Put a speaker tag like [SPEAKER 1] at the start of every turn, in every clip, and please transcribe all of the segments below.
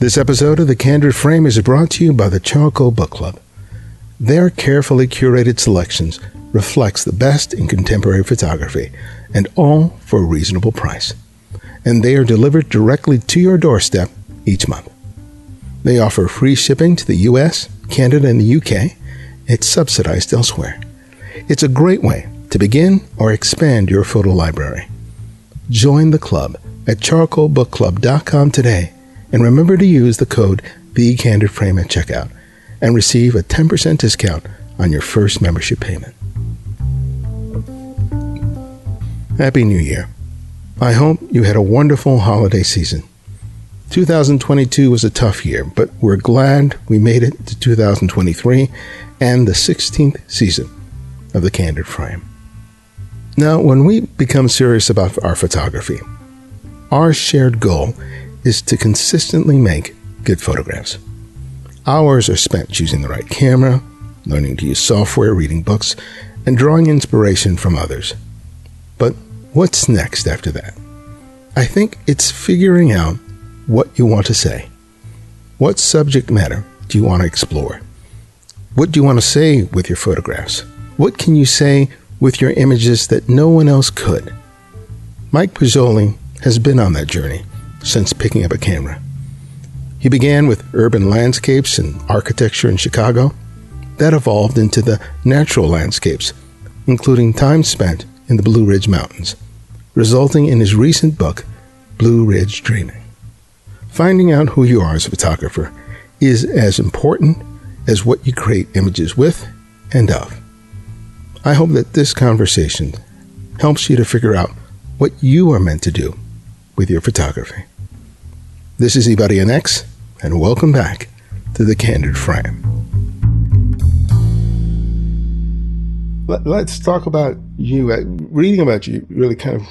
[SPEAKER 1] This episode of The Candid Frame is brought to you by the Charcoal Book Club. Their carefully curated selections reflects the best in contemporary photography, and all for a reasonable price. And they are delivered directly to your doorstep each month. They offer free shipping to the US, Canada, and the UK. It's subsidized elsewhere. It's a great way to begin or expand your photo library. Join the club at charcoalbookclub.com today and remember to use the code TheCandidFrame at checkout and receive a 10% discount on your first membership payment. Happy New Year. I hope you had a wonderful holiday season. 2022 was a tough year, but we're glad we made it to 2023 and the 16th season of The Candid Frame. Now, when we become serious about our photography, our shared goal is to consistently make good photographs. Hours are spent choosing the right camera, learning to use software, reading books, and drawing inspiration from others. But what's next after that? I think it's figuring out what you want to say. What subject matter do you want to explore? What do you want to say with your photographs? What can you say with your images that no one else could? Mike Poggioli has been on that journey since picking up a camera. He began with urban landscapes and architecture in Chicago. That evolved into the natural landscapes, including time spent in the Blue Ridge Mountains, resulting in his recent book, Blue Ridge Dreaming. Finding out who you are as a photographer is as important as what you create images with and of. I hope that this conversation helps you to figure out what you are meant to do with your photography. This is Ibarionex, and welcome back to the Candid Frame. Let, us talk about you. Uh, reading about you, really kind of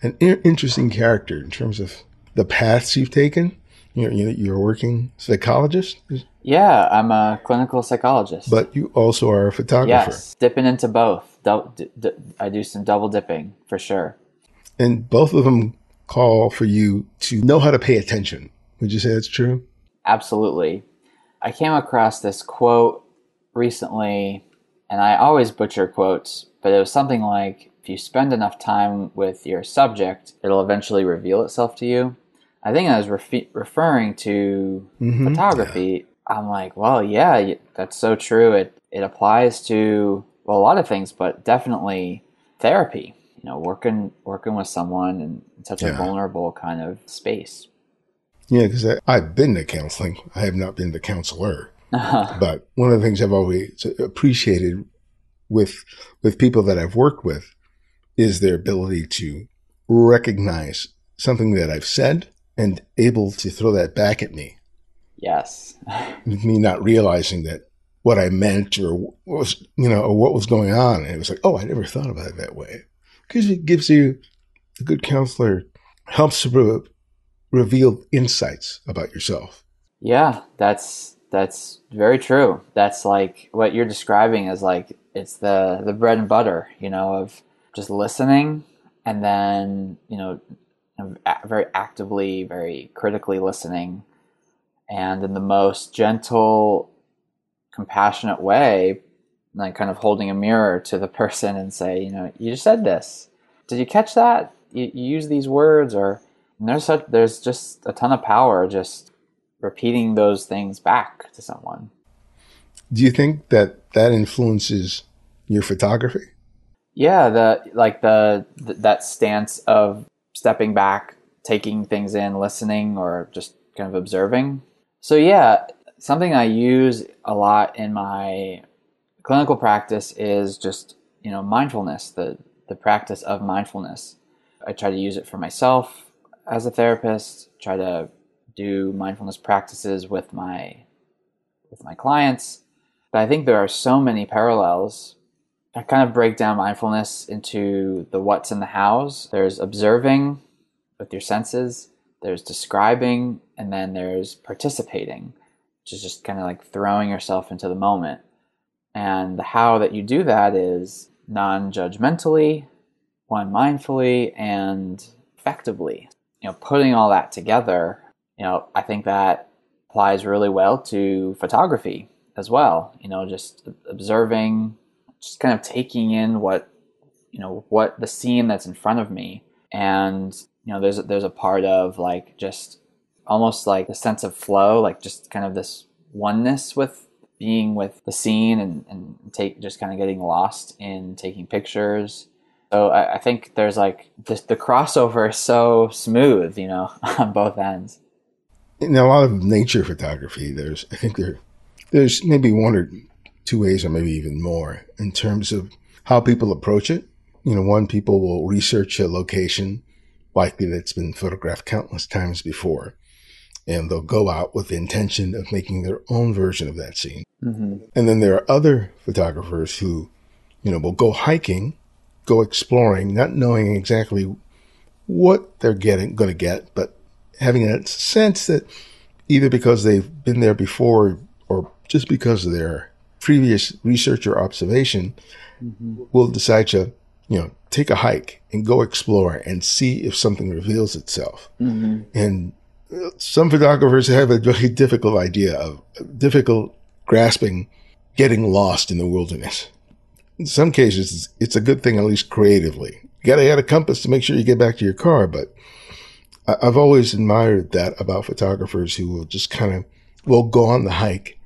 [SPEAKER 1] an interesting character in terms of the paths you've taken. You're, you're a working psychologist.
[SPEAKER 2] Yeah, I'm a clinical psychologist.
[SPEAKER 1] But you also are a photographer.
[SPEAKER 2] Yes, dipping into both. I do some double dipping for sure.
[SPEAKER 1] And both of them call for you to know how to pay attention. Would you say that's true?
[SPEAKER 2] Absolutely. I came across this quote recently, and I always butcher quotes, but it was something like if you spend enough time with your subject, it'll eventually reveal itself to you. I think I was refi- referring to mm-hmm. photography. Yeah. I'm like, well, yeah, that's so true. It it applies to well a lot of things, but definitely therapy know working working with someone in such a vulnerable kind of space.
[SPEAKER 1] Yeah because i've been to counseling. I have not been the counselor. Uh-huh. But one of the things i've always appreciated with with people that i've worked with is their ability to recognize something that i've said and able to throw that back at me.
[SPEAKER 2] Yes.
[SPEAKER 1] Me not realizing that what I meant or what was, you know, or what was going on. And it was like, oh, I never thought about it that way because it gives you a good counselor helps to re- reveal insights about yourself.
[SPEAKER 2] Yeah, that's that's very true. That's like what you're describing is like it's the the bread and butter, you know, of just listening and then you know very actively, very critically listening, and in the most gentle, compassionate way, like kind of holding a mirror to the person and say, you know, you just said this. Did you catch that? You, you use these words, or there's such, there's just a ton of power just repeating those things back to someone.
[SPEAKER 1] Do you think that that influences your photography?
[SPEAKER 2] Yeah, the like the, the that stance of stepping back, taking things in, listening, or just kind of observing. So yeah, something I use a lot in my clinical practice is just you know mindfulness the the practice of mindfulness. I try to use it for myself as a therapist try to do mindfulness practices with my with my clients. But i think there are so many parallels i kind of break down mindfulness into the what's and the hows. There's observing with your senses there's describing and then there's participating which is just kind of like throwing yourself into the moment and the how that you do that is non judgmentally, one mindfully, and effectively. You know, putting all that together, you know, I think that applies really well to photography as well. You know, just observing, just kind of taking in what you know what the scene that's in front of me, and you know, there's there's a part of like just almost like a sense of flow, like just kind of this oneness with being with the scene and, and take just kind of getting lost in taking pictures. So I, I think there's like just the crossover is so smooth, you know, on both ends.
[SPEAKER 1] In a lot of nature photography, there's I think there there's maybe one or two ways or maybe even more in terms of how people approach it. You know, one people will research a location likely that's been photographed countless times before and they'll go out with the intention of making their own version of that scene. Mm-hmm. And then there are other photographers who, you know, will go hiking, go exploring, not knowing exactly what they're getting, going to get, but having a sense that either because they've been there before or just because of their previous research or observation, mm-hmm. will decide to, you know, take a hike and go explore and see if something reveals itself. Mm-hmm. And some photographers have a very difficult idea of difficult grasping getting lost in the wilderness. In some cases, it's a good thing, at least creatively. You gotta have a compass to make sure you get back to your car, but I've always admired that about photographers who will just kind of, will go on the hike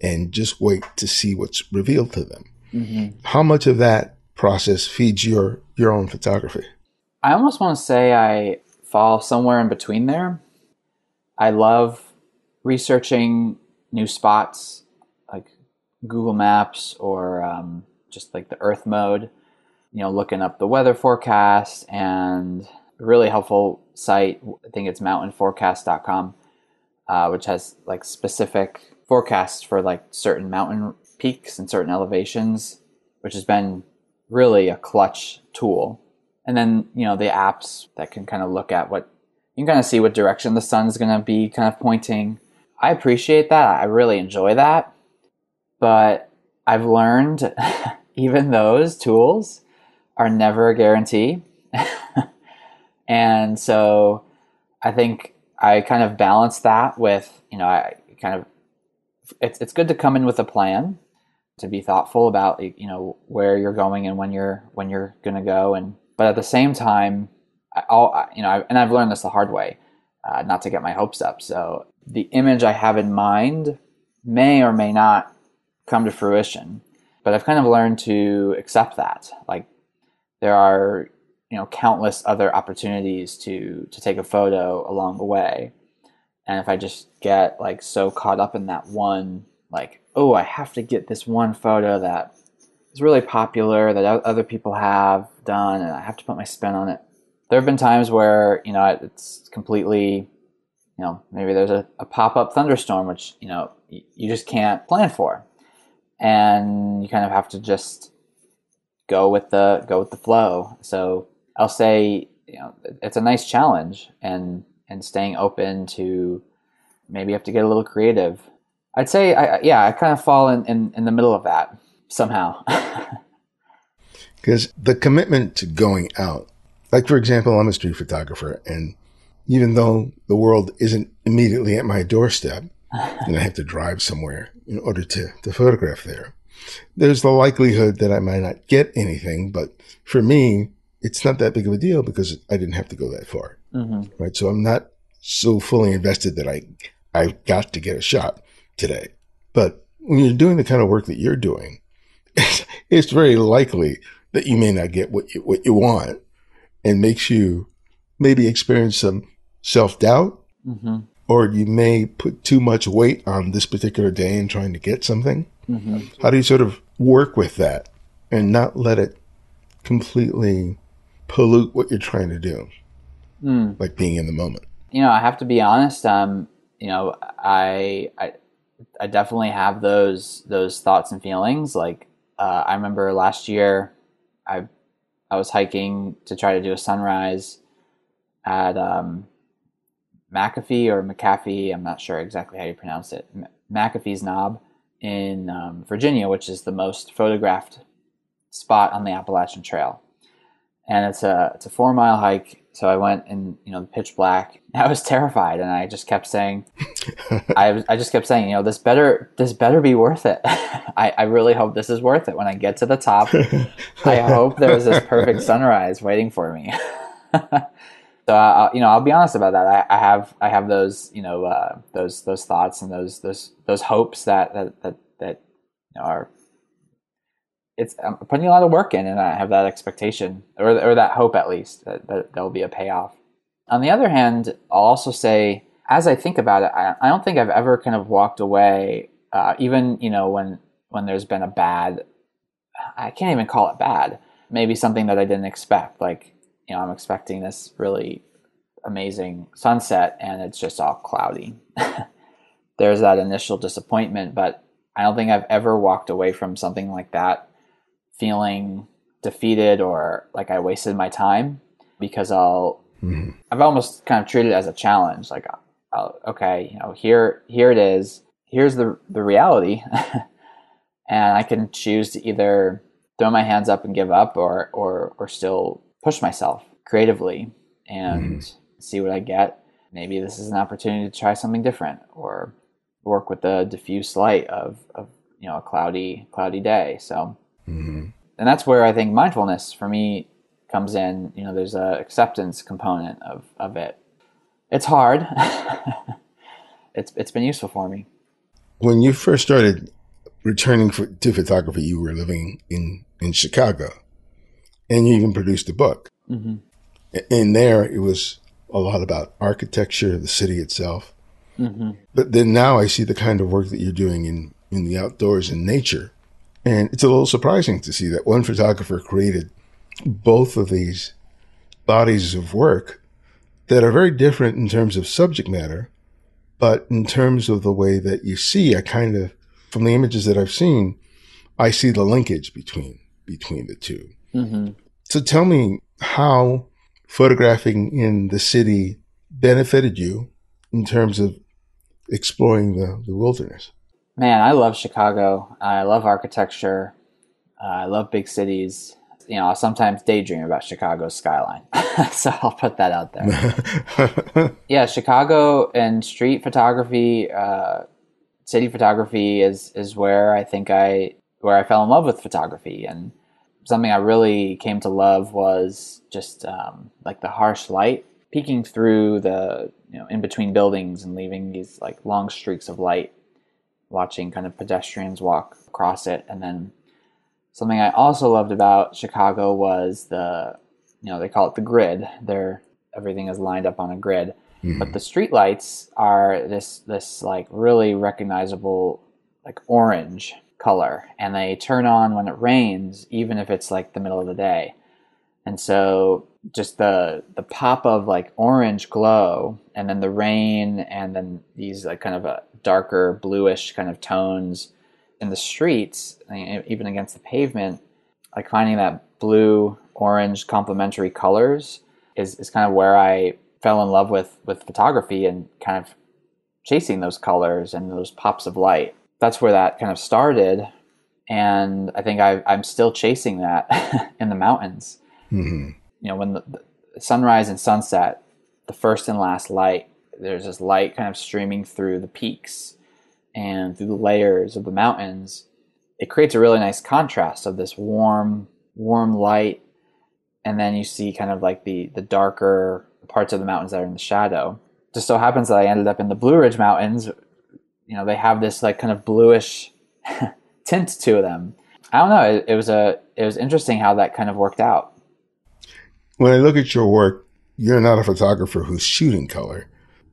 [SPEAKER 1] and just wait to see what's revealed to them. Mm-hmm. How much of that process feeds your, your own photography?
[SPEAKER 2] I almost want to say I fall somewhere in between there I love researching new spots like Google Maps or um, just like the Earth mode. You know, looking up the weather forecast and really helpful site. I think it's mountainforecast.com, uh, which has like specific forecasts for like certain mountain peaks and certain elevations, which has been really a clutch tool. And then, you know, the apps that can kind of look at what you kind of see what direction the sun's going to be kind of pointing. I appreciate that. I really enjoy that. But I've learned even those tools are never a guarantee. and so I think I kind of balance that with, you know, I kind of, it's, it's good to come in with a plan to be thoughtful about, you know, where you're going and when you're, when you're going to go. And, but at the same time, I'll, you know, and I've learned this the hard way, uh, not to get my hopes up. So the image I have in mind may or may not come to fruition, but I've kind of learned to accept that. Like there are, you know, countless other opportunities to to take a photo along the way, and if I just get like so caught up in that one, like, oh, I have to get this one photo that is really popular that other people have done, and I have to put my spin on it there have been times where you know it's completely you know maybe there's a, a pop-up thunderstorm which you know you just can't plan for. And you kind of have to just go with the go with the flow. So i'll say you know it's a nice challenge and and staying open to maybe have to get a little creative. I'd say I, yeah i kind of fall in, in, in the middle of that somehow.
[SPEAKER 1] Because the commitment to going out like, for example, I'm a street photographer and even though the world isn't immediately at my doorstep and I have to drive somewhere in order to, to photograph there, there's the likelihood that I might not get anything. But for me, it's not that big of a deal because I didn't have to go that far. Mm-hmm. Right. So I'm not so fully invested that I, I've got to get a shot today. But when you're doing the kind of work that you're doing, it's, it's very likely that you may not get what you, what you want and makes you maybe experience some self doubt, mm-hmm. or you may put too much weight on this particular day in trying to get something. Mm-hmm. How do you sort of work with that and not let it completely pollute what you're trying to do? Mm. Like being in the moment.
[SPEAKER 2] You know, I have to be honest. Um, you know, I, I, I definitely have those those thoughts and feelings. Like uh, I remember last year, I I was hiking to try to do a sunrise at um, McAfee or McAfee. I'm not sure exactly how you pronounce it. M- McAfee's Knob in um, Virginia, which is the most photographed spot on the Appalachian Trail. And it's a it's a four mile hike, So I went in, you know, pitch black. I was terrified, and I just kept saying, I, was, I just kept saying, you know, this better, this better be worth it. I, I really hope this is worth it. When I get to the top, I hope there's this perfect sunrise waiting for me. so I, you know, I'll be honest about that. I, I have, I have those, you know, uh, those, those thoughts and those, those, those hopes that, that, that, that you know, are it's I'm putting a lot of work in, and I have that expectation or or that hope at least that, that there'll be a payoff. On the other hand, I'll also say, as I think about it, I, I don't think I've ever kind of walked away, uh, even you know when when there's been a bad, I can't even call it bad. Maybe something that I didn't expect, like you know I'm expecting this really amazing sunset, and it's just all cloudy. there's that initial disappointment, but I don't think I've ever walked away from something like that feeling defeated or like I wasted my time because I'll mm-hmm. I've almost kind of treated it as a challenge like I'll, okay you know here here it is here's the the reality and I can choose to either throw my hands up and give up or or or still push myself creatively and mm-hmm. see what I get maybe this is an opportunity to try something different or work with the diffuse light of, of you know a cloudy cloudy day so Mm-hmm. And that's where I think mindfulness for me comes in. You know, there's a acceptance component of, of it. It's hard. it's it's been useful for me.
[SPEAKER 1] When you first started returning for, to photography, you were living in in Chicago, and you even produced a book. Mm-hmm. And there, it was a lot about architecture, the city itself. Mm-hmm. But then now I see the kind of work that you're doing in in the outdoors and nature and it's a little surprising to see that one photographer created both of these bodies of work that are very different in terms of subject matter, but in terms of the way that you see, I kind of, from the images that I've seen, I see the linkage between between the 2 mm-hmm. So tell me how photographing in the city benefited you in terms of exploring the, the wilderness.
[SPEAKER 2] Man, I love Chicago. I love architecture. Uh, I love big cities. You know, I sometimes daydream about Chicago's skyline. so I'll put that out there. yeah, Chicago and street photography, uh, city photography is is where I think I where I fell in love with photography and something I really came to love was just um, like the harsh light peeking through the you know in between buildings and leaving these like long streaks of light watching kind of pedestrians walk across it. And then something I also loved about Chicago was the, you know, they call it the grid. There, everything is lined up on a grid. Mm-hmm. But the street lights are this this like really recognizable like orange color, and they turn on when it rains, even if it's like the middle of the day. And so just the the pop of like orange glow, and then the rain, and then these like kind of a darker bluish kind of tones in the streets, even against the pavement, like finding that blue orange complementary colors is, is kind of where I fell in love with with photography and kind of chasing those colors and those pops of light. That's where that kind of started, and I think I, am still chasing that in the mountains. Mm-hmm. You know, when the, the sunrise and sunset, the first and last light there's this light kind of streaming through the peaks and through the layers of the mountains. It creates a really nice contrast of this warm, warm light, and then you see kind of like the the darker parts of the mountains that are in the shadow. Just so happens that I ended up in the Blue Ridge Mountains. You know, they have this like kind of bluish tint to them. I don't know. It, it was a it was interesting how that kind of worked out.
[SPEAKER 1] When I look at your work, you're not a photographer who's shooting color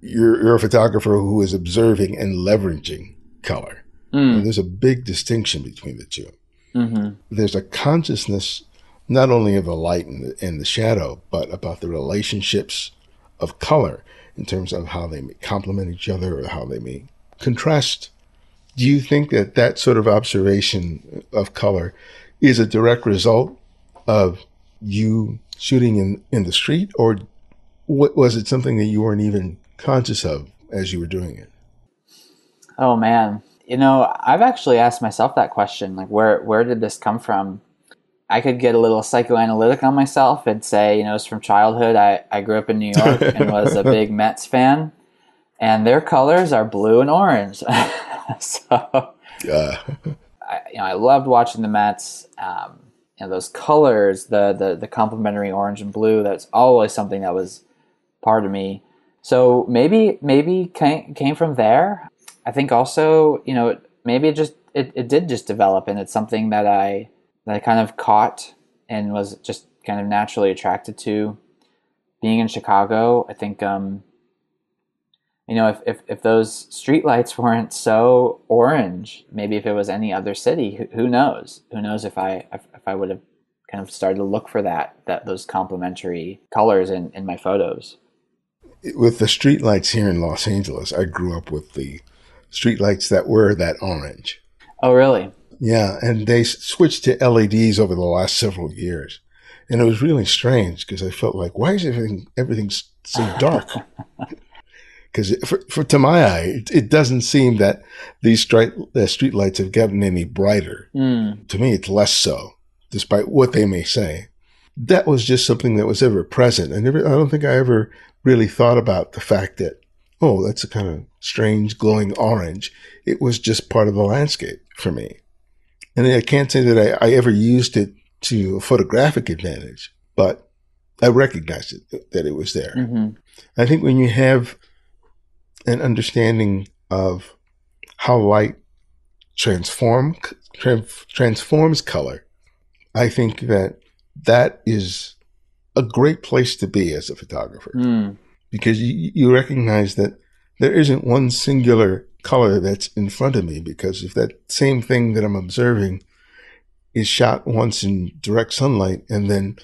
[SPEAKER 1] you're, you're a photographer who is observing and leveraging color. Mm. there's a big distinction between the 2 mm-hmm. There's a consciousness not only of the light and the, and the shadow, but about the relationships of color in terms of how they may complement each other or how they may contrast. Do you think that that sort of observation of color is a direct result of you shooting in, in the street, or what, was it something that you weren't even conscious of as you were doing it?
[SPEAKER 2] Oh man, you know, I've actually asked myself that question, like where where did this come from? I could get a little psychoanalytic on myself and say, you know, it's from childhood. I, I grew up in New York and was a big Mets fan, and their colors are blue and orange. so,
[SPEAKER 1] Uh,
[SPEAKER 2] I, you know, I loved watching the Mets. Um, know, those colors, the, the the complementary orange and blue. That's always something that was part of me. So maybe maybe came came from there. I think also, you know, maybe it just it, it did just develop, and it's something that I that I kind of caught and was just kind of naturally attracted to. Being in Chicago, I think um, you know, if, if, if those streetlights weren't so orange, maybe if it was any other city, who, who knows? Who knows if I if I would have kind of started to look for that that those complementary colors in, in my photos.
[SPEAKER 1] with the streetlights here in Los Angeles, I grew up with the streetlights that were that orange.
[SPEAKER 2] Oh, really?
[SPEAKER 1] Yeah, and they switched to LEDs over the last several years, and it was really strange because I felt like, why is everything everything so dark? Because for, for to my eye, it, it doesn't seem that these street uh, streetlights have gotten any brighter.
[SPEAKER 2] Mm.
[SPEAKER 1] To me, it's less so, despite what they may say. That was just something that was ever present. I never, I don't think I ever really thought about the fact that, oh, that's a kind of strange glowing orange. It was just part of the landscape for me. And I can't say that I, I ever used it to a photographic advantage, but I recognized it, that it was there.
[SPEAKER 2] hmm
[SPEAKER 1] I think when you have an understanding of how light transform tran- transforms color, I think that that is a great place to be as a photographer
[SPEAKER 2] Mm.
[SPEAKER 1] because you, you recognize that there isn't one singular color that's in front of me because if that same thing that I'm observing is shot once in direct sunlight and then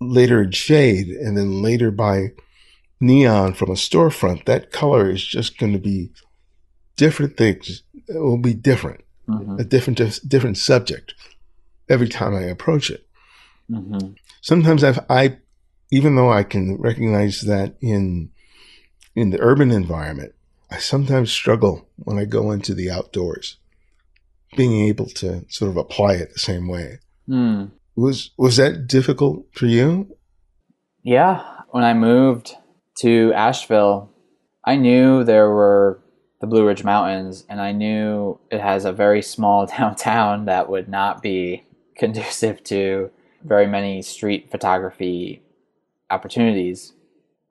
[SPEAKER 1] later in shade and then later by neon from a storefront, that color is just going to be different things. It will be different,
[SPEAKER 2] hmm
[SPEAKER 1] a different, different subject every time I approach it
[SPEAKER 2] hmm
[SPEAKER 1] sometimes I've, I, even though I can recognize that in, in the urban environment, I sometimes struggle when I go into the outdoors, being able to sort of apply it the same way.
[SPEAKER 2] Mm.
[SPEAKER 1] Was, was that difficult for you?
[SPEAKER 2] Yeah, when I moved to Asheville, I knew there were the Blue Ridge Mountains, and I knew it has a very small downtown that would not be conducive to very many street photography opportunities.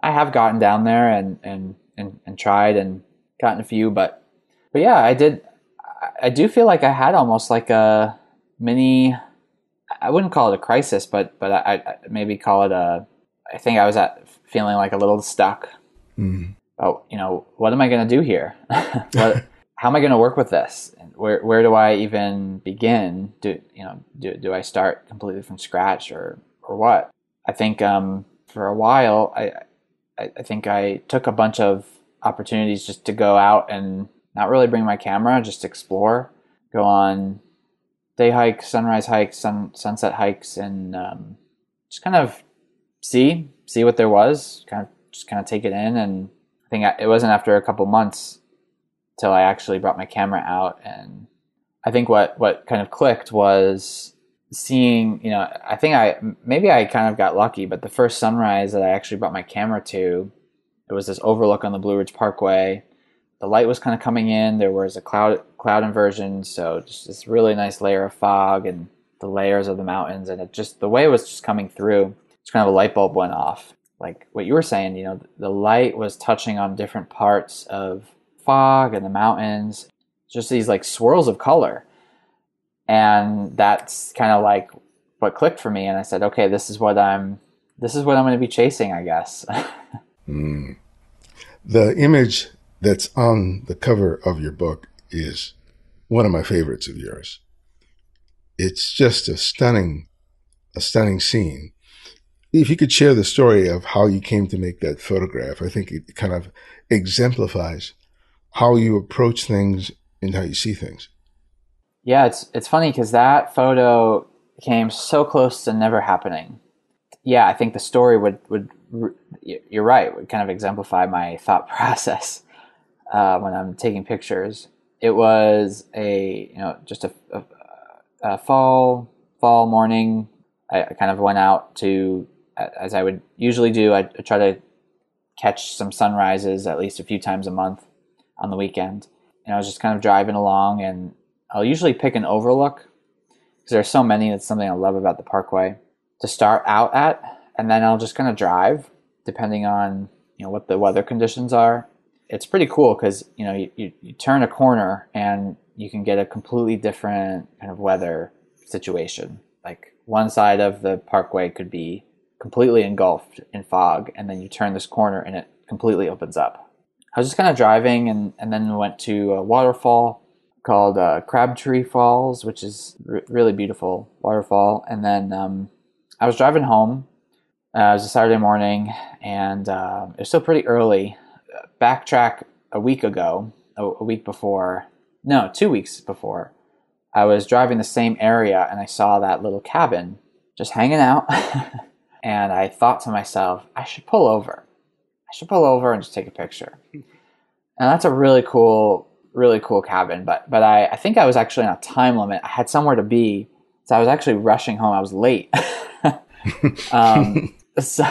[SPEAKER 2] I have gotten down there and, and, and, and tried and gotten a few, but but yeah, I did. I- do feel like I had almost like a mini. I wouldn't call it a crisis, but but I, I maybe call it a. I think I was at feeling like a little stuck.
[SPEAKER 1] Mm.
[SPEAKER 2] Oh, you know, what am I going to do here? what, how am I going to work with this? Where where do I even begin? Do you know? Do do I start completely from scratch or or what? I think um, for a while, I, I I think I took a bunch of opportunities just to go out and not really bring my camera, just explore, go on day hikes, sunrise hikes, sun sunset hikes, and um, just kind of see see what there was. Kind of just kind of take it in, and I think I, it wasn't after a couple months till I actually brought my camera out, and I think what what kind of clicked was seeing you know i think i maybe i kind of got lucky but the first sunrise that i actually brought my camera to it was this overlook on the blue ridge parkway. The light was kind of coming in there was a cloud cloud inversion so just this really nice layer of fog and the layers of the mountains and it just the way it was just coming through it's kind of a light bulb went off. Like what you were saying you know the light was touching on different parts of fog and the mountains just these like swirls of color and that's kind of like what clicked for me and i said okay this is what i'm this is what i'm going to be chasing i guess
[SPEAKER 1] Mm. The image that's on the cover of your book is one of my favorites of yours. It's just a stunning, a stunning scene. If you could share the story of how you came to make that photograph, I think it kind of exemplifies how you approach things and how you see things.
[SPEAKER 2] yeah it's it's funny because that photo came so close to never happening. Yeah i think the story would would you're right would kind of exemplify my thought process uh, when i'm taking pictures. It was a you know just a, a, a fall fall morning, I, I kind of went out to, as I would usually do, I, I try to catch some sunrises at least a few times a month on the weekend. And I was just kind of driving along, and I'll usually pick an overlook because there's so many. That's something I love about the Parkway to start out at, and then I'll just kind of drive depending on you know what the weather conditions are. It's pretty cool because you know you, you, you turn a corner and you can get a completely different kind of weather situation. Like one side of the parkway could be completely engulfed in fog, and then you turn this corner and it completely opens up. I was just kind of driving, and, and then went to a waterfall called uh, Crabtree Falls, which is r- really beautiful waterfall. And then um, I was driving home. Uh, it was a Saturday morning, and uh, it was still pretty early. Backtrack a week ago, a, a week before, no, two weeks before, I was driving the same area and I saw that little cabin just hanging out. and I thought to myself, I should pull over. Should pull over and just take a picture. And that's a really cool, really cool cabin. But but I, I think I was actually on a time limit. I had somewhere to be. So I was actually rushing home. I was late. um, so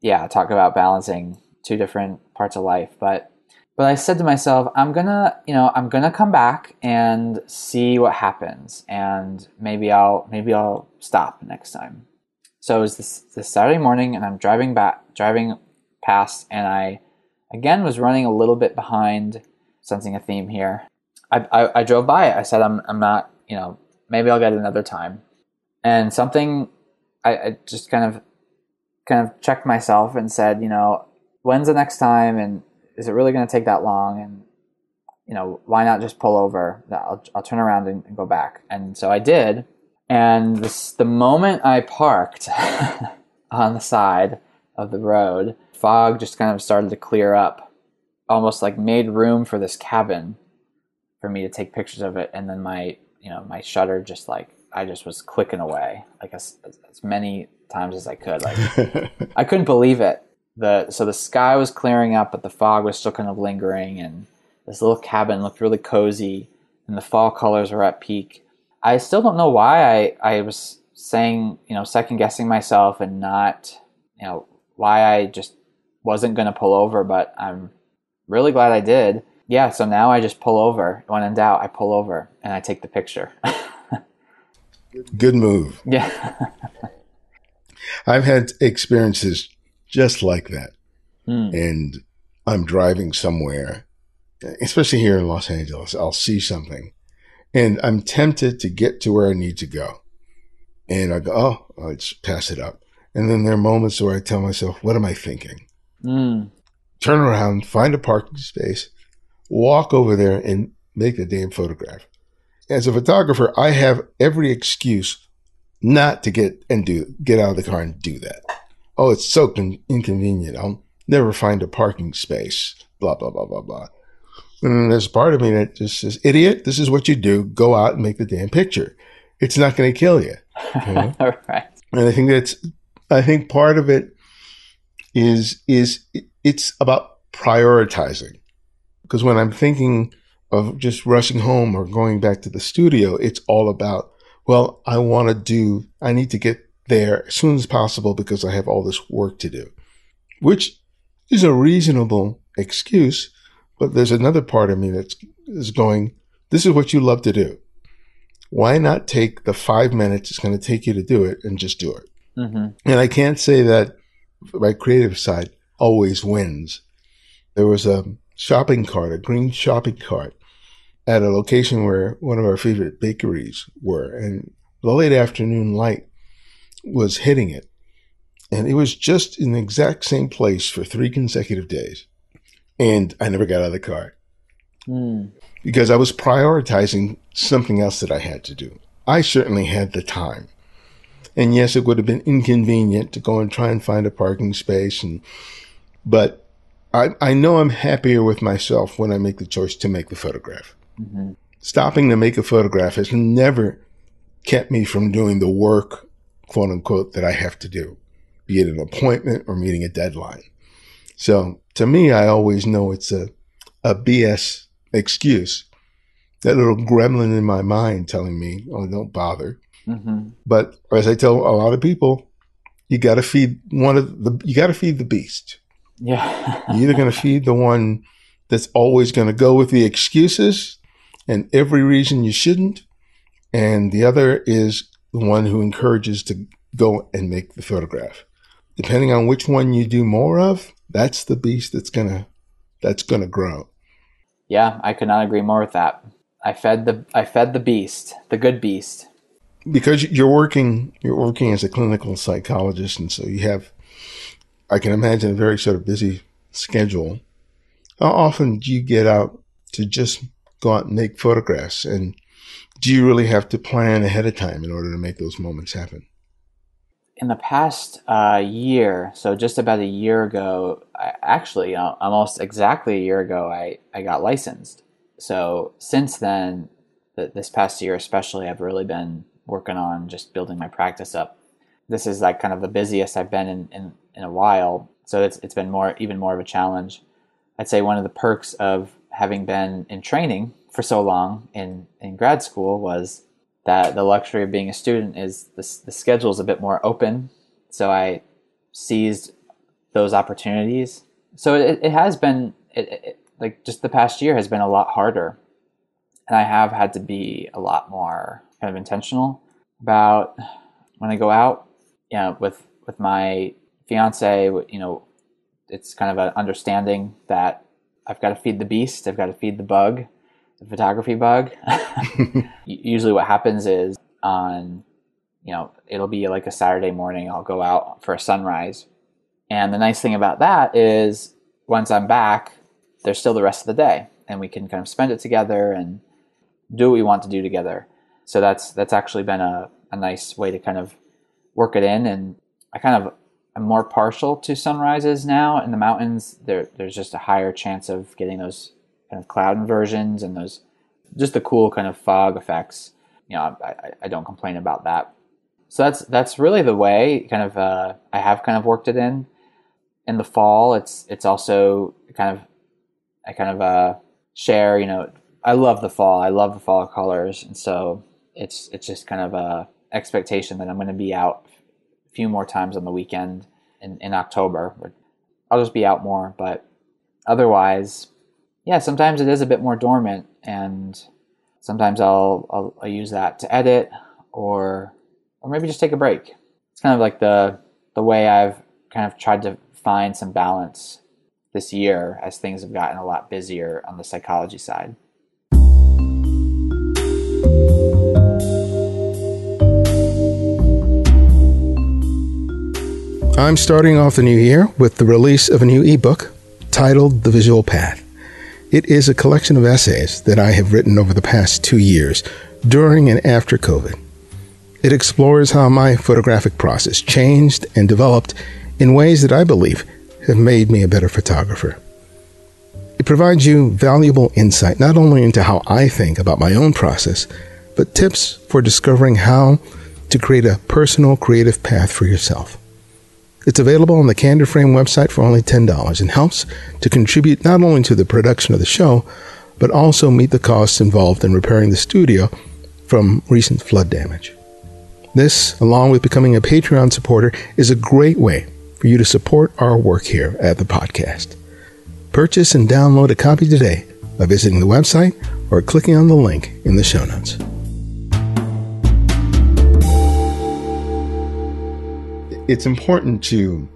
[SPEAKER 2] yeah, talk about balancing two different parts of life. But but I said to myself, I'm gonna, you know, I'm gonna come back and see what happens, and maybe I'll maybe I'll stop next time. So it was this, this Saturday morning, and I'm driving back, driving past, and I again was running a little bit behind, sensing a theme here. I, I, I drove by it. I said, I'm, I'm not, you know, maybe I'll get it another time. And something, I, I just kind of, kind of checked myself and said, you know, when's the next time, and is it really going to take that long? And you know, why not just pull over? I'll, I'll turn around and, and go back. And so I did and this, the moment I parked on the side of the road, fog just kind of started to clear up, almost like made room for this cabin for me to take pictures of it. And then my, you know, my shutter just like, I just was clicking away like as, as many times as I could. Like I couldn't believe it. The, so the sky was clearing up, but the fog was still kind of lingering and this little cabin looked really cozy and the fall colors were at peak I still don't know why I, I was saying, you know, second guessing myself and not, you know, why I just wasn't going to pull over, but I'm really glad I did. Yeah, so now I just pull over. When in doubt, I pull over and I take the picture.
[SPEAKER 1] Good move.
[SPEAKER 2] Yeah.
[SPEAKER 1] I've had experiences just like that. Mm. And I'm driving somewhere, especially here in Los Angeles. I'll see something and I'm tempted to get to where I need to go. And I go, oh, I'll just pass it up. And then there are moments where I tell myself, what am I thinking? Mm. Turn around, find a parking space, walk over there and make the damn photograph. As a photographer, I have every excuse not to get and do get out of the car and do that. Oh, it's so con- inconvenient. I'll never find a parking space. Blah blah blah blah blah. And there's part of me that just says, idiot, this is what you do. Go out and make the damn picture. It's not going to kill you. you know?
[SPEAKER 2] right.
[SPEAKER 1] And I think that's, I think part of it is, is it's about prioritizing. Because when I'm thinking of just rushing home or going back to the studio, it's all about, well, I want to do, I need to get there as soon as possible because I have all this work to do, which is a reasonable excuse but there's another part of me that's is going, this is what you love to do. Why not take the five minutes it's going to take you to do it and just do it? Mm-hmm. And I can't say that my creative side always wins. There was a shopping cart, a green shopping cart at a location where one of our favorite bakeries were, and the late afternoon light was hitting it. And it was just in the exact same place for three consecutive days and I never got out of the car mm. because I was prioritizing something else that I had to do. I certainly had the time. And yes, it would have been inconvenient to go and try and find a parking space and but I, I know I'm happier with myself when I make the choice to make the photograph. Mm-hmm. Stopping to make a photograph has never kept me from doing the work, quote unquote, that I have to do, be it an appointment or meeting a deadline. So to me, I always know it's a, a BS excuse. That little gremlin in my mind telling me, oh, don't bother. Mm-hmm. But as I tell a lot of people, you got to feed one of the you got to feed the beast.
[SPEAKER 2] Yeah.
[SPEAKER 1] You're either going to feed the one that's always going to go with the excuses and every reason you shouldn't, and the other is the one who encourages to go and make the photograph. Depending on which one you do more of, that's the beast that's gonna that's gonna grow.
[SPEAKER 2] Yeah, I could not agree more with that. I fed the I fed the beast, the good beast.
[SPEAKER 1] Because you're working you're working as a clinical psychologist and so you have I can imagine a very sort of busy schedule. How often do you get out to just go out and make photographs? And do you really have to plan ahead of time in order to make those moments happen?
[SPEAKER 2] In the past uh, year, so just about a year ago, I, actually uh, almost exactly a year ago, I, I got licensed. So since then, th- this past year especially, I've really been working on just building my practice up. This is like kind of the busiest I've been in, in, in a while. So it's, it's been more even more of a challenge. I'd say one of the perks of having been in training for so long in, in grad school was that the luxury of being a student is the, the schedule is a bit more open. So I seized those opportunities. So it, it has been it, it, like just the past year has been a lot harder, and I have had to be a lot more kind of intentional about when I go out. You know, with with my fiance, you know, it's kind of an understanding that I've got to feed the beast. I've got to feed the bug, the photography bug. Usually, what happens is on, you know, it'll be like a Saturday morning. I'll go out for a sunrise, and the nice thing about that is once I'm back, there's still the rest of the day, and we can kind of spend it together and do what we want to do together. So that's that's actually been a, a nice way to kind of work it in, and I kind of I'm more partial to sunrises now in the mountains. There, there's just a higher chance of getting those kind of cloud inversions and those just the cool kind of fog effects. You know, I, I don't complain about that. So that's that's really the way kind of uh, I have kind of worked it in. In the fall, it's it's also kind of I kind of uh, share. You know, I love the fall. I love the fall colors, and so it's it's just kind of a expectation that I'm going to be out a few more times on the weekend in, in October. I'll just be out more, but otherwise, yeah, sometimes it is a bit more dormant, and sometimes I'll, I'll, I'll use that to edit or or maybe just take a break. It's kind of like the the way I've kind of tried to find some balance this year as things have gotten a lot busier on the psychology side.
[SPEAKER 1] I'm starting off the new year with the release of a new ebook titled The Visual Path. It is a collection of essays that I have written over the past two years during and after COVID. It explores how my photographic process changed and developed in ways that I believe have made me a better photographer. It provides you valuable insight not only into how I think about my own process, but tips for discovering how to create a personal creative path for yourself. It's available on the Candid Frame website for only $10 and helps to contribute not only to the production of the show, but also meet the costs involved in repairing the studio from recent flood damage. This, along with becoming a Patreon supporter, is a great way for you to support our work here at the podcast. Purchase and download a copy today by visiting the website or clicking on the link in the show notes. It's important to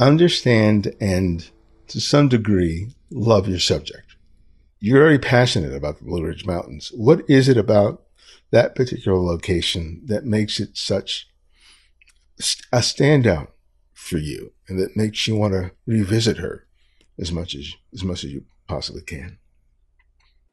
[SPEAKER 1] understand and to some degree love your subject. You're very passionate about the Blue Ridge Mountains. What is it about that particular location that makes it such a standout for you and that makes you want to revisit her as much as as much as you possibly can?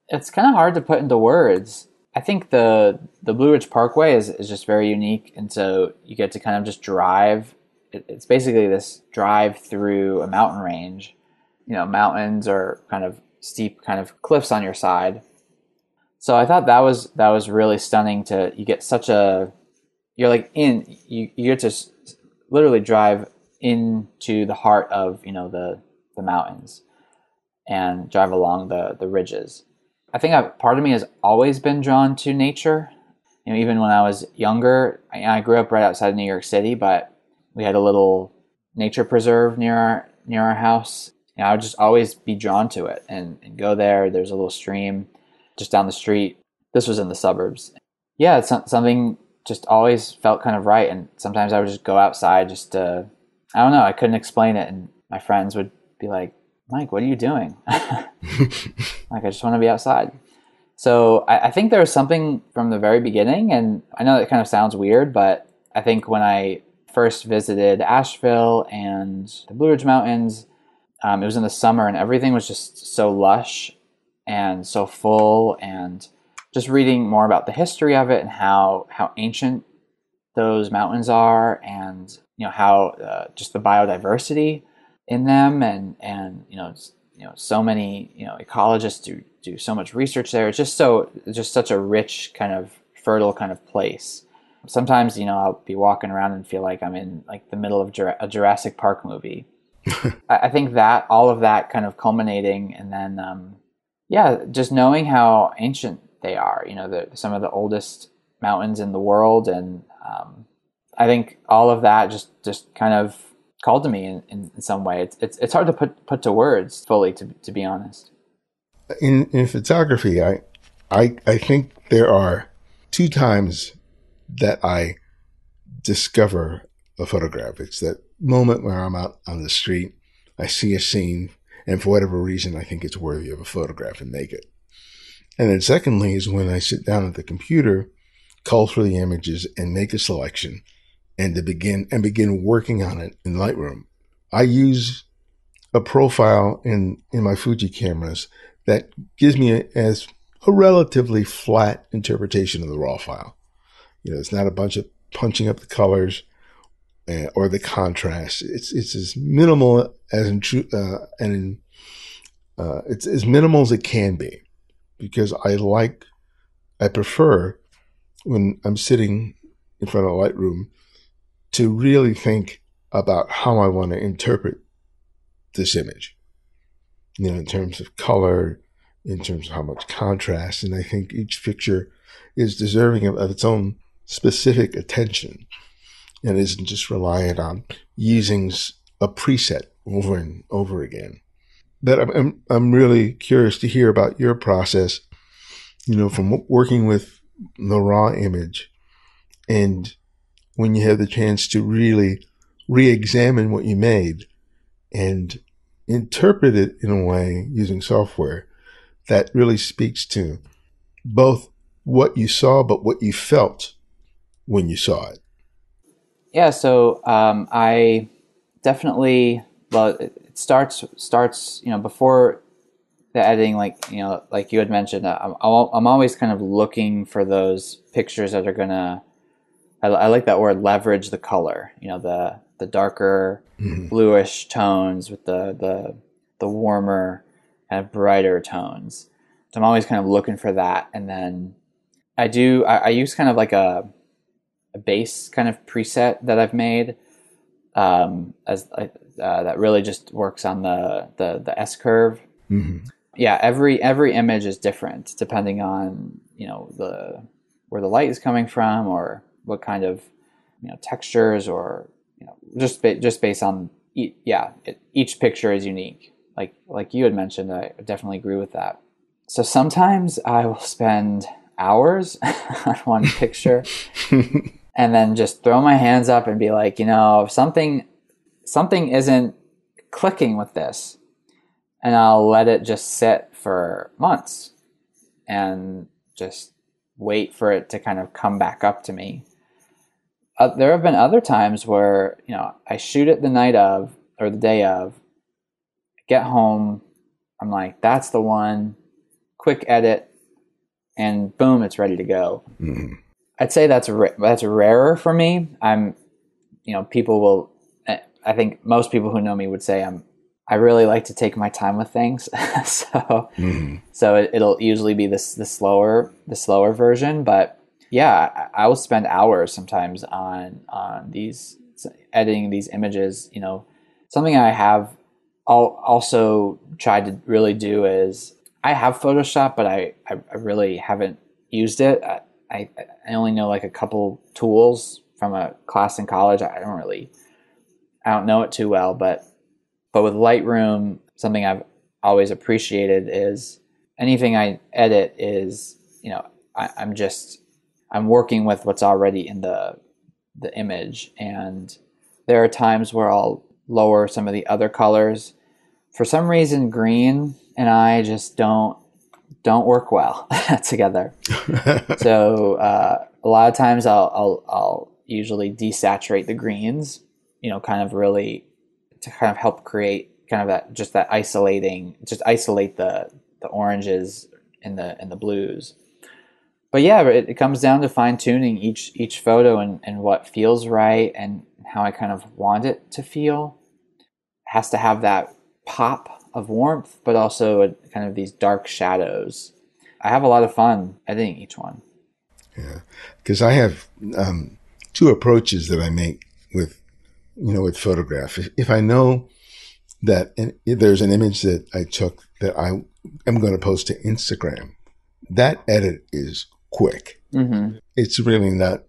[SPEAKER 2] It's kind of hard to put into words. I think the the Blue Ridge Parkway is, is just very unique, and so you get to kind of just drive it's basically this drive through a mountain range. You know, mountains are kind of steep, kind of cliffs on your side. So I thought that was that was really stunning. To you get such a you're like in you you get to literally drive into the heart of you know the the mountains and drive along the the ridges. I think I've, part of me has always been drawn to nature, you know, even when I was younger, I, I grew up right outside of New York City, but we had a little nature preserve near our near our house. I would just always be drawn to it and, and go there. There's a little stream just down the street. This was in the suburbs. Yeah, it's something just always felt kind of right. And sometimes I would just go outside just to, I don't know, I couldn't explain it. And my friends would be like, Mike, what are you doing? like, I just want to be outside. So I, I, think there was something from the very beginning. And I know that kind of sounds weird, but I think when I first visited Asheville and the Blue Ridge Mountains, um, it was in the summer and everything was just so lush and so full and just reading more about the history of it and how how ancient those mountains are and you know how uh, just the biodiversity in them and and you know you know so many you know ecologists do do so much research there. It's just so just such a rich kind of fertile kind of place sometimes you know i'll be walking around and feel like i'm in like the middle of a jurassic park movie. I think that all of that kind of culminating and then um, yeah just knowing how ancient they are you know the, some of the oldest mountains in the world and um, i think all of that just just kind of called to me in, in, in, some way. It's, it's it's hard to put put to words fully to, to be honest.
[SPEAKER 1] In in photography i i i think there are two times that i discover a photograph it's that moment where I'm out on the street, I see a scene, and for whatever reason, I think it's worthy of a photograph and make it. And then secondly is when I sit down at the computer, cull through the images and make a selection and to begin and begin working on it in Lightroom. I use a profile in, in my Fuji cameras that gives me a, as a relatively flat interpretation of the raw file. You know, it's not a bunch of punching up the colors or the contrast. It's it's as minimal as in uh, and in, uh, it's as minimal as it can be because I like I prefer when I'm sitting in front of a Lightroom to really think about how I want to interpret this image. You know, in terms of color, in terms of how much contrast, and I think each picture is deserving of, of its own specific attention and isn't just reliant on using a preset over and over again. But I'm, I'm really curious to hear about your process, you know, from working with the raw image and when you have the chance to really re-examine what you made and interpret it in a way using software that really speaks to both what you saw, but what you felt when you saw it.
[SPEAKER 2] Yeah, so um, I definitely well, it starts starts you know before the editing, like you know, like you had mentioned, uh, I'm I'm always kind of looking for those pictures that are gonna. I, I like that word leverage the color. You know, the the darker mm-hmm. bluish tones with the the the warmer kind of brighter tones. So I'm always kind of looking for that, and then I do I, I use kind of like a a base kind of preset that I've made um, as uh, that really just works on the the, the S curve. Mm-hmm. Yeah, every every image is different depending on you know the where the light is coming from or what kind of you know textures or you know just ba- just based on e- yeah it, each picture is unique. Like like you had mentioned, I definitely agree with that. So sometimes I will spend hours on one picture and then just throw my hands up and be like, you know, something something isn't clicking with this. And I'll let it just sit for months and just wait for it to kind of come back up to me. Uh, there have been other times where, you know, I shoot it the night of or the day of, get home, I'm like, that's the one, quick edit, and boom, it's ready to go. Mm-hmm. I'd say that's that's rarer for me. I'm, you know, people will. Eh, I think most people who know me would say I'm. I really like to take my time with things, so mm-hmm. so it, will usually be this the slower the slower version. But yeah, I, I will spend hours sometimes on on these editing these images. You know, something I have I'll also tried to really do is I have Photoshop, but I, I, I really haven't used it. I, I, only know like a couple tools from a class in college. I don't really, I don't know it too well, but, but with Lightroom, something I've always appreciated is anything I edit is, you know, I, I'm just, I'm working with what's already in the, the image. And there are times where I'll lower some of the other colors. For some reason, green and I just don't don't work well together. so uh, a lot of times I'll, I'll I'll usually desaturate the greens, you know, kind of really to kind of help create kind of that just that isolating, just isolate the the oranges and the and the blues. But yeah, it, it comes down to fine tuning each each photo and, and what feels right and how I kind of want it to feel. It has to have that pop of warmth, but also a, kind of these dark shadows. I have a lot of fun editing each one.
[SPEAKER 1] Yeah, because I have um, two approaches that I make with, you know, with photograph. If, if I know that an, there's an image that I took that I am going to post to Instagram, that edit is quick. Mm-hmm. It's really not.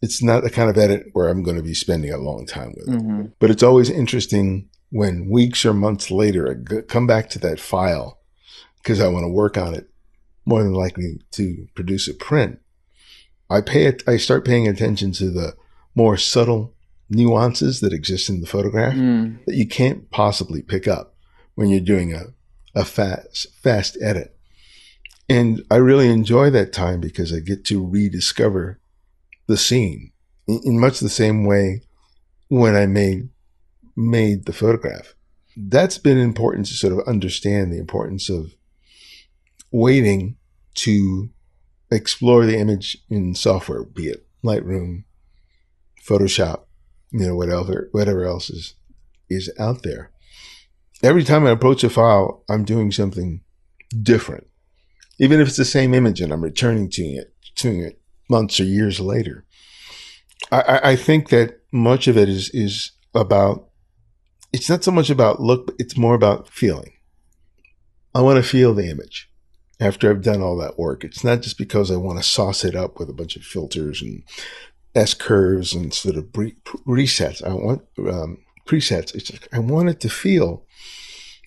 [SPEAKER 1] It's not the kind of edit where I'm going to be spending a long time with it. Mm-hmm. But it's always interesting when weeks or months later I come back to that file because I want to work on it more than likely to produce a print. I pay it, I start paying attention to the more subtle nuances that exist in the photograph mm. that you can't possibly pick up when you're doing a, a fast, fast edit. And I really enjoy that time because I get to rediscover the scene in, in much the same way when I made made the photograph. That's been important to sort of understand the importance of waiting to explore the image in software, be it Lightroom, Photoshop, you know, whatever, whatever else is, is out there. Every time I approach a file, I'm doing something different. Even if it's the same image and I'm returning to it, to it months or years later. I, I think that much of it is, is about it's not so much about look, but it's more about feeling. I want to feel the image after I've done all that work. It's not just because I want to sauce it up with a bunch of filters and S curves and sort of pre- resets. I want um, presets. It's I want it to feel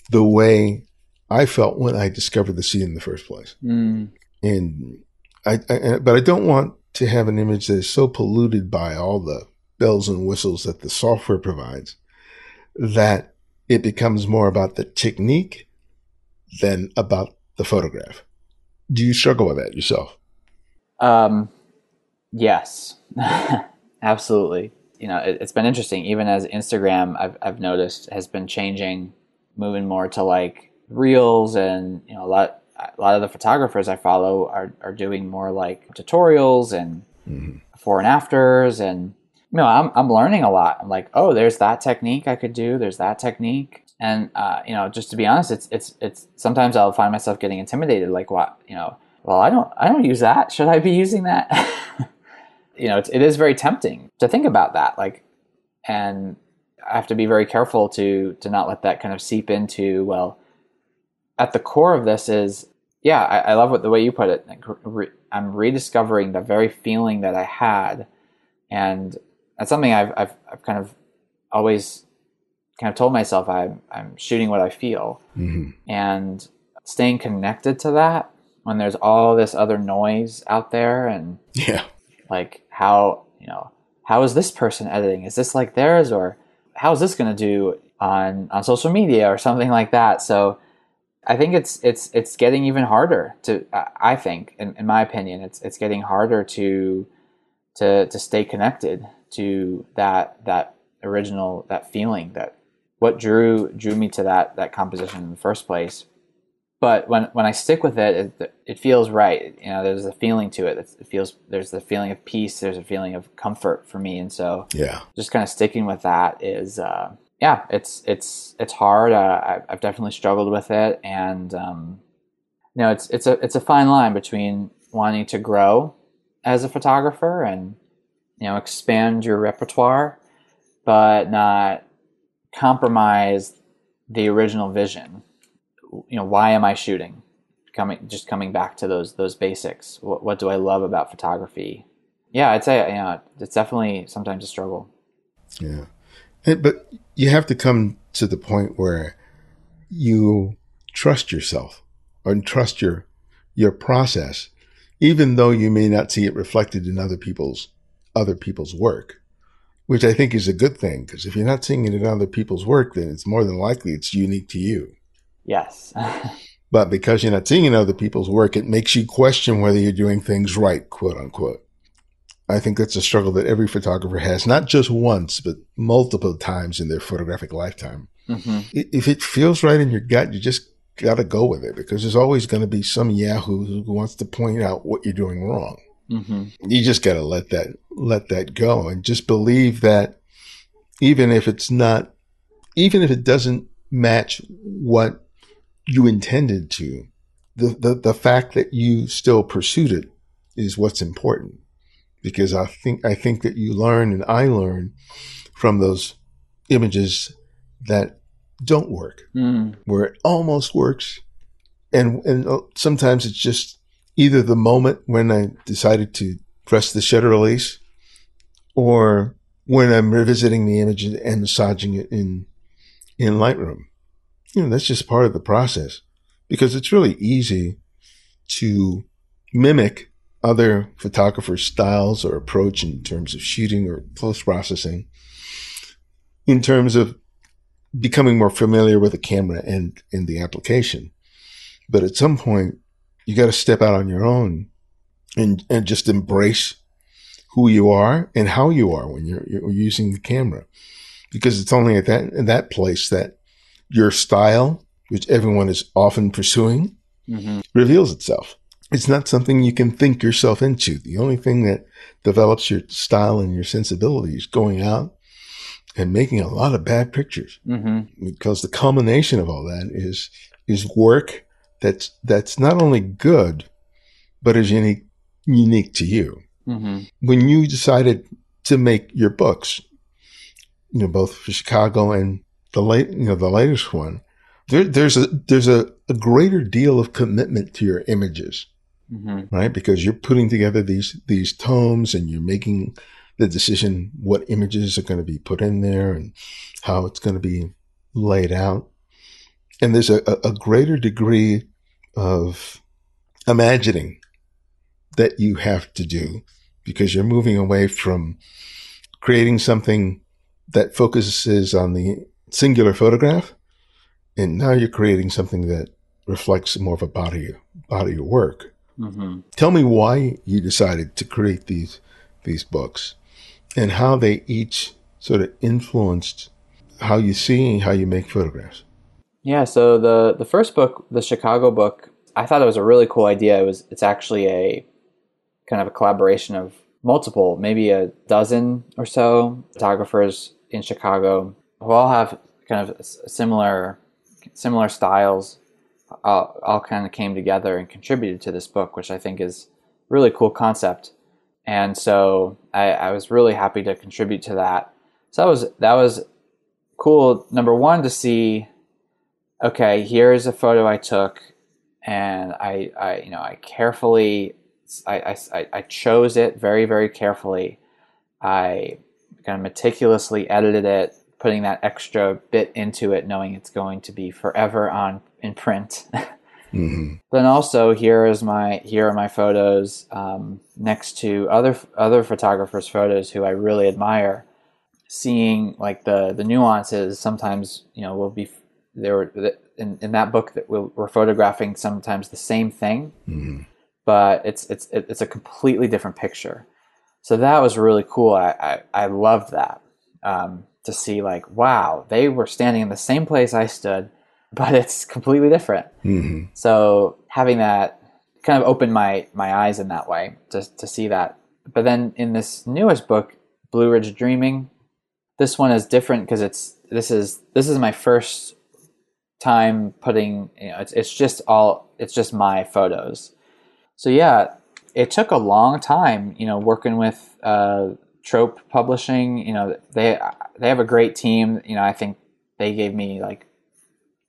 [SPEAKER 1] the way I felt when I discovered the scene in the first place. Mm. And I, I, but I don't want to have an image that is so polluted by all the bells and whistles that the software provides that it becomes more about the technique than about the photograph. Do you struggle with that yourself?
[SPEAKER 2] Um, yes, absolutely. You know, it, has been interesting. Even as Instagram, I've I've noticed has been changing, moving more to like reels, and you know, a lot a lot of the photographers I follow are are doing more like tutorials and mm-hmm. before and afters, and you know, I'm, I'm learning a lot. I'm like, oh, there's that technique I could do. There's that technique. And, uh, you know, just to be honest, it's, it's, it's, sometimes I'll find myself getting intimidated. Like what, you know, well, I don't, I don't use that. Should I be using that? you know, it's, it is very tempting to think about that. Like, and I have to be very careful to, to not let that kind of seep into, well, at the core of this is, yeah, I, I love what the way you put it. I'm rediscovering the very feeling that I had and that's something I've, I've, I've kind of always kind of told myself I'm, I'm shooting what I feel mm-hmm. and staying connected to that when there's all this other noise out there and
[SPEAKER 1] yeah,
[SPEAKER 2] like how, you know, how is this person editing? Is this like theirs or how is this going to do on, on social media or something like that? So I think it's, it's, it's getting even harder to, I think, in, in my opinion, it's, it's getting harder to, to, to stay connected to that that original that feeling that what drew drew me to that that composition in the first place but when when I stick with it, it, it feels right. You know, there's a feeling to it. It feels there's the feeling of peace. There's a feeling of comfort for me, and so
[SPEAKER 1] yeah,
[SPEAKER 2] just kind of sticking with that is uh, yeah, it's it's it's hard. Uh, I, I've definitely struggled with it, and um, you know, it's it's a it's a fine line between wanting to grow as a photographer and you know expand your repertoire, but not compromise the original vision. You know, why am I shooting? coming just coming back to those those basics. What, what do I love about photography? Yeah, I'd say you know it's definitely sometimes a struggle.
[SPEAKER 1] Yeah, but you have to come to the point where you trust yourself and trust your your process, even though you may not see it reflected in other people's other people's work, which I think is a good thing because if you're not seeing it in other people's work, then it's more than likely it's unique to you.
[SPEAKER 2] Yes.
[SPEAKER 1] but because you're not seeing in other people's work, it makes you question whether you're doing things right, quote unquote. I think that's a struggle that every photographer has, not just once, but multiple times in their photographic lifetime. Mm-hmm. If it feels right in your gut, you just got to go with it because there's always going to be some yahoo who wants to point out what you're doing wrong. Mm-hmm. You just got to let that let that go and just believe that even if it's not, even if it doesn't match what you intended to, the the, the fact that you still pursued it is what's important because I think I think that you learn and I learn from those images that don't work, mm. where it almost works, and and uh, sometimes it's just either the moment when I decided to press the shutter release, or when I'm revisiting the image and massaging it in in Lightroom. You know, that's just part of the process because it's really easy to mimic other photographers' styles or approach in terms of shooting or post processing, in terms of becoming more familiar with the camera and in the application. But at some point, you got to step out on your own and, and just embrace who you are and how you are when you're, you're using the camera. Because it's only at that, in that place that your style, which everyone is often pursuing, mm-hmm. reveals itself. It's not something you can think yourself into. The only thing that develops your style and your sensibility is going out and making a lot of bad pictures mm-hmm. because the culmination of all that is is work that's that's not only good but is unique unique to you. Mm-hmm. When you decided to make your books, you know both for Chicago and the late you know the latest one, there, there's a there's a, a greater deal of commitment to your images. Mm-hmm. Right, because you're putting together these these tomes and you're making the decision what images are going to be put in there and how it's going to be laid out. And there's a, a greater degree of imagining that you have to do because you're moving away from creating something that focuses on the singular photograph. And now you're creating something that reflects more of a body, body of work. Mm-hmm. Tell me why you decided to create these, these books and how they each sort of influenced how you see and how you make photographs.
[SPEAKER 2] Yeah, so the the first book, the Chicago book, I thought it was a really cool idea. It was it's actually a kind of a collaboration of multiple, maybe a dozen or so photographers in Chicago who all have kind of similar similar styles. All, all kind of came together and contributed to this book, which I think is really cool concept and so I, I was really happy to contribute to that. So that was that was cool. Number one to see, okay, here's a photo I took, and I, I you know I carefully I, I, I chose it very very carefully. I kind of meticulously edited it, putting that extra bit into it, knowing it's going to be forever on in print. Mm-hmm. Then also here is my here are my photos um, next to other other photographers' photos who I really admire. Seeing like the the nuances sometimes you know will be there in, in that book that we're photographing sometimes the same thing, mm-hmm. But it's it's it's a completely different picture. So that was really cool. I I, I loved that um, to see like wow they were standing in the same place I stood but it's completely different. Mm-hmm. So having that kind of opened my my eyes in that way to to see that. But then in this newest book, Blue Ridge Dreaming, this one is different because it's this is this is my first time putting you know it's it's just all it's just my photos. So yeah, it took a long time, you know, working with uh, Trope Publishing. You know, they they have a great team. You know, I think they gave me like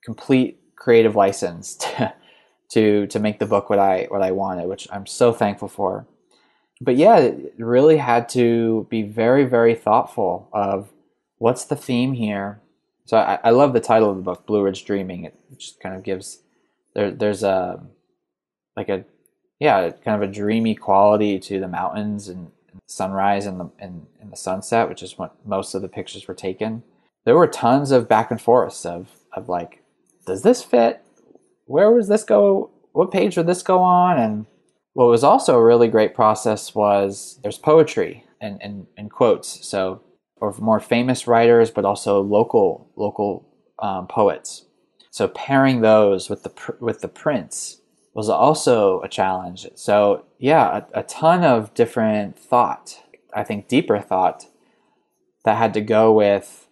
[SPEAKER 2] complete creative license to to to make the book what I what I wanted, which I'm so thankful for. But yeah, it really had to be very very thoughtful of what's the theme here. So I, I love the title of the book, Blue Ridge Dreaming. It just kind of gives there there's a like a yeah kind of a dreamy quality to the mountains and, sunrise and the and, and the sunset, which is what most of the pictures were taken. There were tons of back and forths of of like, does this fit? Where was this go? What page would this go on? And what was also a really great process was there's poetry and, and, and quotes. So, or more famous writers, but also local local um, poets. So pairing those with the with the prints was also a challenge. So yeah, a, a ton of different thought. I think deeper thought that had to go with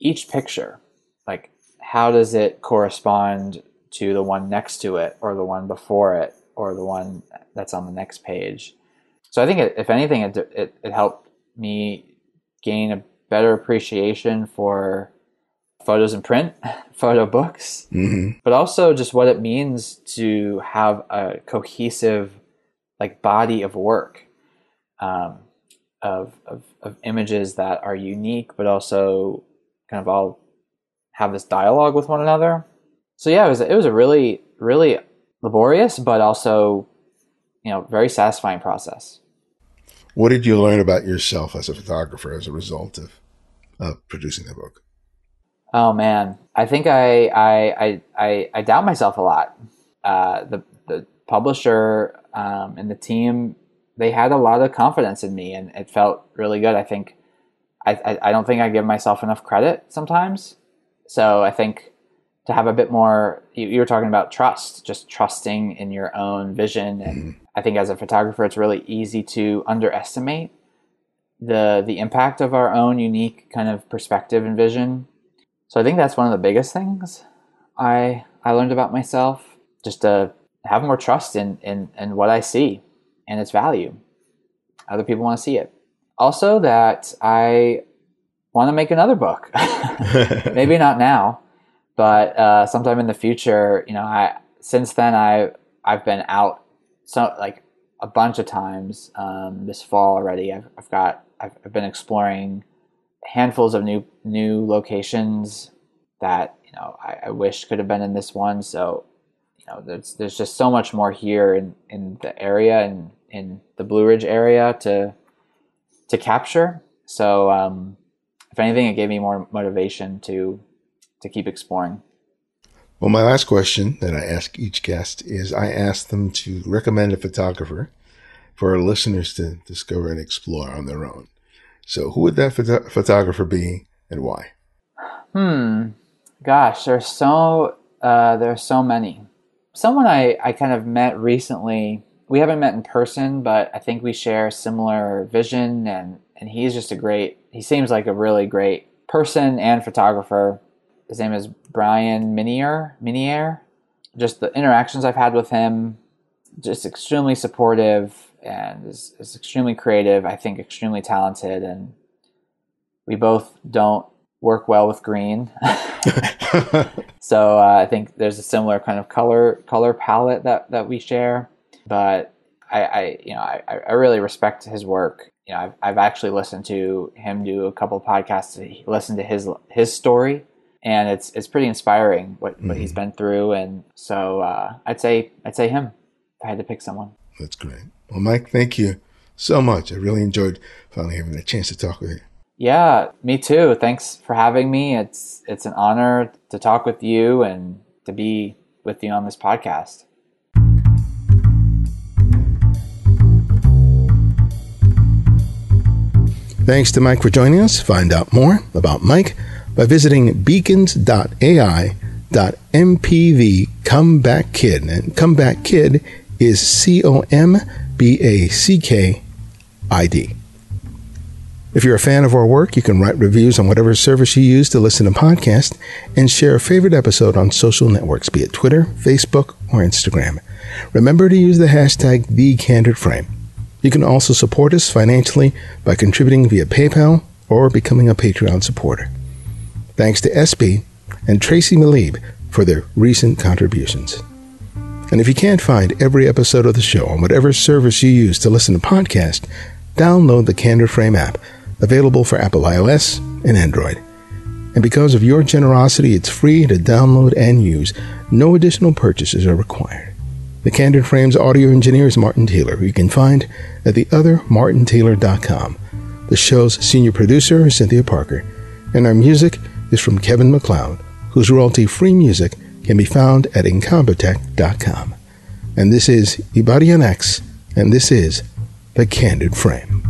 [SPEAKER 2] each picture. Like how does it correspond to the one next to it or the one before it or the one that's on the next page so i think it, if anything it, it, it helped me gain a better appreciation for photos in print photo books mm-hmm. but also just what it means to have a cohesive like body of work um, of, of, of images that are unique but also kind of all have this dialogue with one another. So yeah, it was it was a really really laborious but also you know very satisfying process.
[SPEAKER 1] What did you learn about yourself as a photographer as a result of uh, producing the book?
[SPEAKER 2] Oh man, I think I I I I, doubt myself a lot. Uh, the the publisher um, and the team they had a lot of confidence in me, and it felt really good. I think I I, I don't think I give myself enough credit sometimes. So I think to have a bit more, you, you were talking about trust, just trusting in your own vision. And mm-hmm. I think as a photographer, it's really easy to underestimate the the impact of our own unique kind of perspective and vision. So I think that's one of the biggest things I I learned about myself, just to have more trust in in, in what I see and its value. Other people want to see it. Also that I want to make another book. Maybe not now, but uh, sometime in the future. You know, I since then I I've been out so like a bunch of times um, this fall already. I've, I've got I've, I've been exploring handfuls of new new locations that you know I, I wish could have been in this one. So you know, there's there's just so much more here in in the area and in the Blue Ridge area to to capture. So um, if anything, it gave me more motivation to to keep exploring.
[SPEAKER 1] Well, my last question that I ask each guest is I ask them to recommend a photographer for our listeners to discover and explore on their own. So, who would that photo- photographer be and why?
[SPEAKER 2] Hmm. Gosh, there's so uh, there's so many. Someone I, I kind of met recently. We haven't met in person, but I think we share similar vision, and and he's just a great he seems like a really great person and photographer. His name is Bryan Minear. Minear. Just the interactions I've had with him, just extremely supportive and is, is extremely creative. I think extremely talented, and we both don't work well with green. so uh, I think there's a similar kind of color color palette that that we share. But I, I you know I, I really respect his work you know, I've, I've actually listened to him do a couple podcasts. Listen to his his story, and it's it's pretty inspiring what, mm-hmm. what he's been through. And so uh, I'd say I'd say him if I had to pick someone.
[SPEAKER 1] That's great. Well, Mike, thank you so much. I really enjoyed finally having a chance to talk with you.
[SPEAKER 2] Yeah, me too. Thanks for having me. It's it's an honor to talk with you and to be with you on this podcast.
[SPEAKER 1] Thanks to Mike for joining us. Find out more about Mike by visiting beacons.ai.mpv Comeback Kid. And Comeback Kid is C O M B A C K I D. If you're a fan of our work, you can write reviews on whatever service you use to listen to podcasts and share a favorite episode on social networks, be it Twitter, Facebook, or Instagram. Remember to use the hashtag TheCandidFrame. You can also support us financially by contributing via PayPal or becoming a Patreon supporter. Thanks to SB and Tracy Malib for their recent contributions. And if you can't find every episode of the show on whatever service you use to listen to podcasts, download the Candid Frame app, available for Apple iOS and Android. And because of your generosity, it's free to download and use. No additional purchases are required. The Candid Frames audio engineer is Martin Taylor, who you can find at theothermartintaylor.com. The show's senior producer is Cynthia Parker, and our music is from Kevin MacLeod, whose royalty-free music can be found at incompetech.com. And this is Ibarionex, and this is The Candid Frame.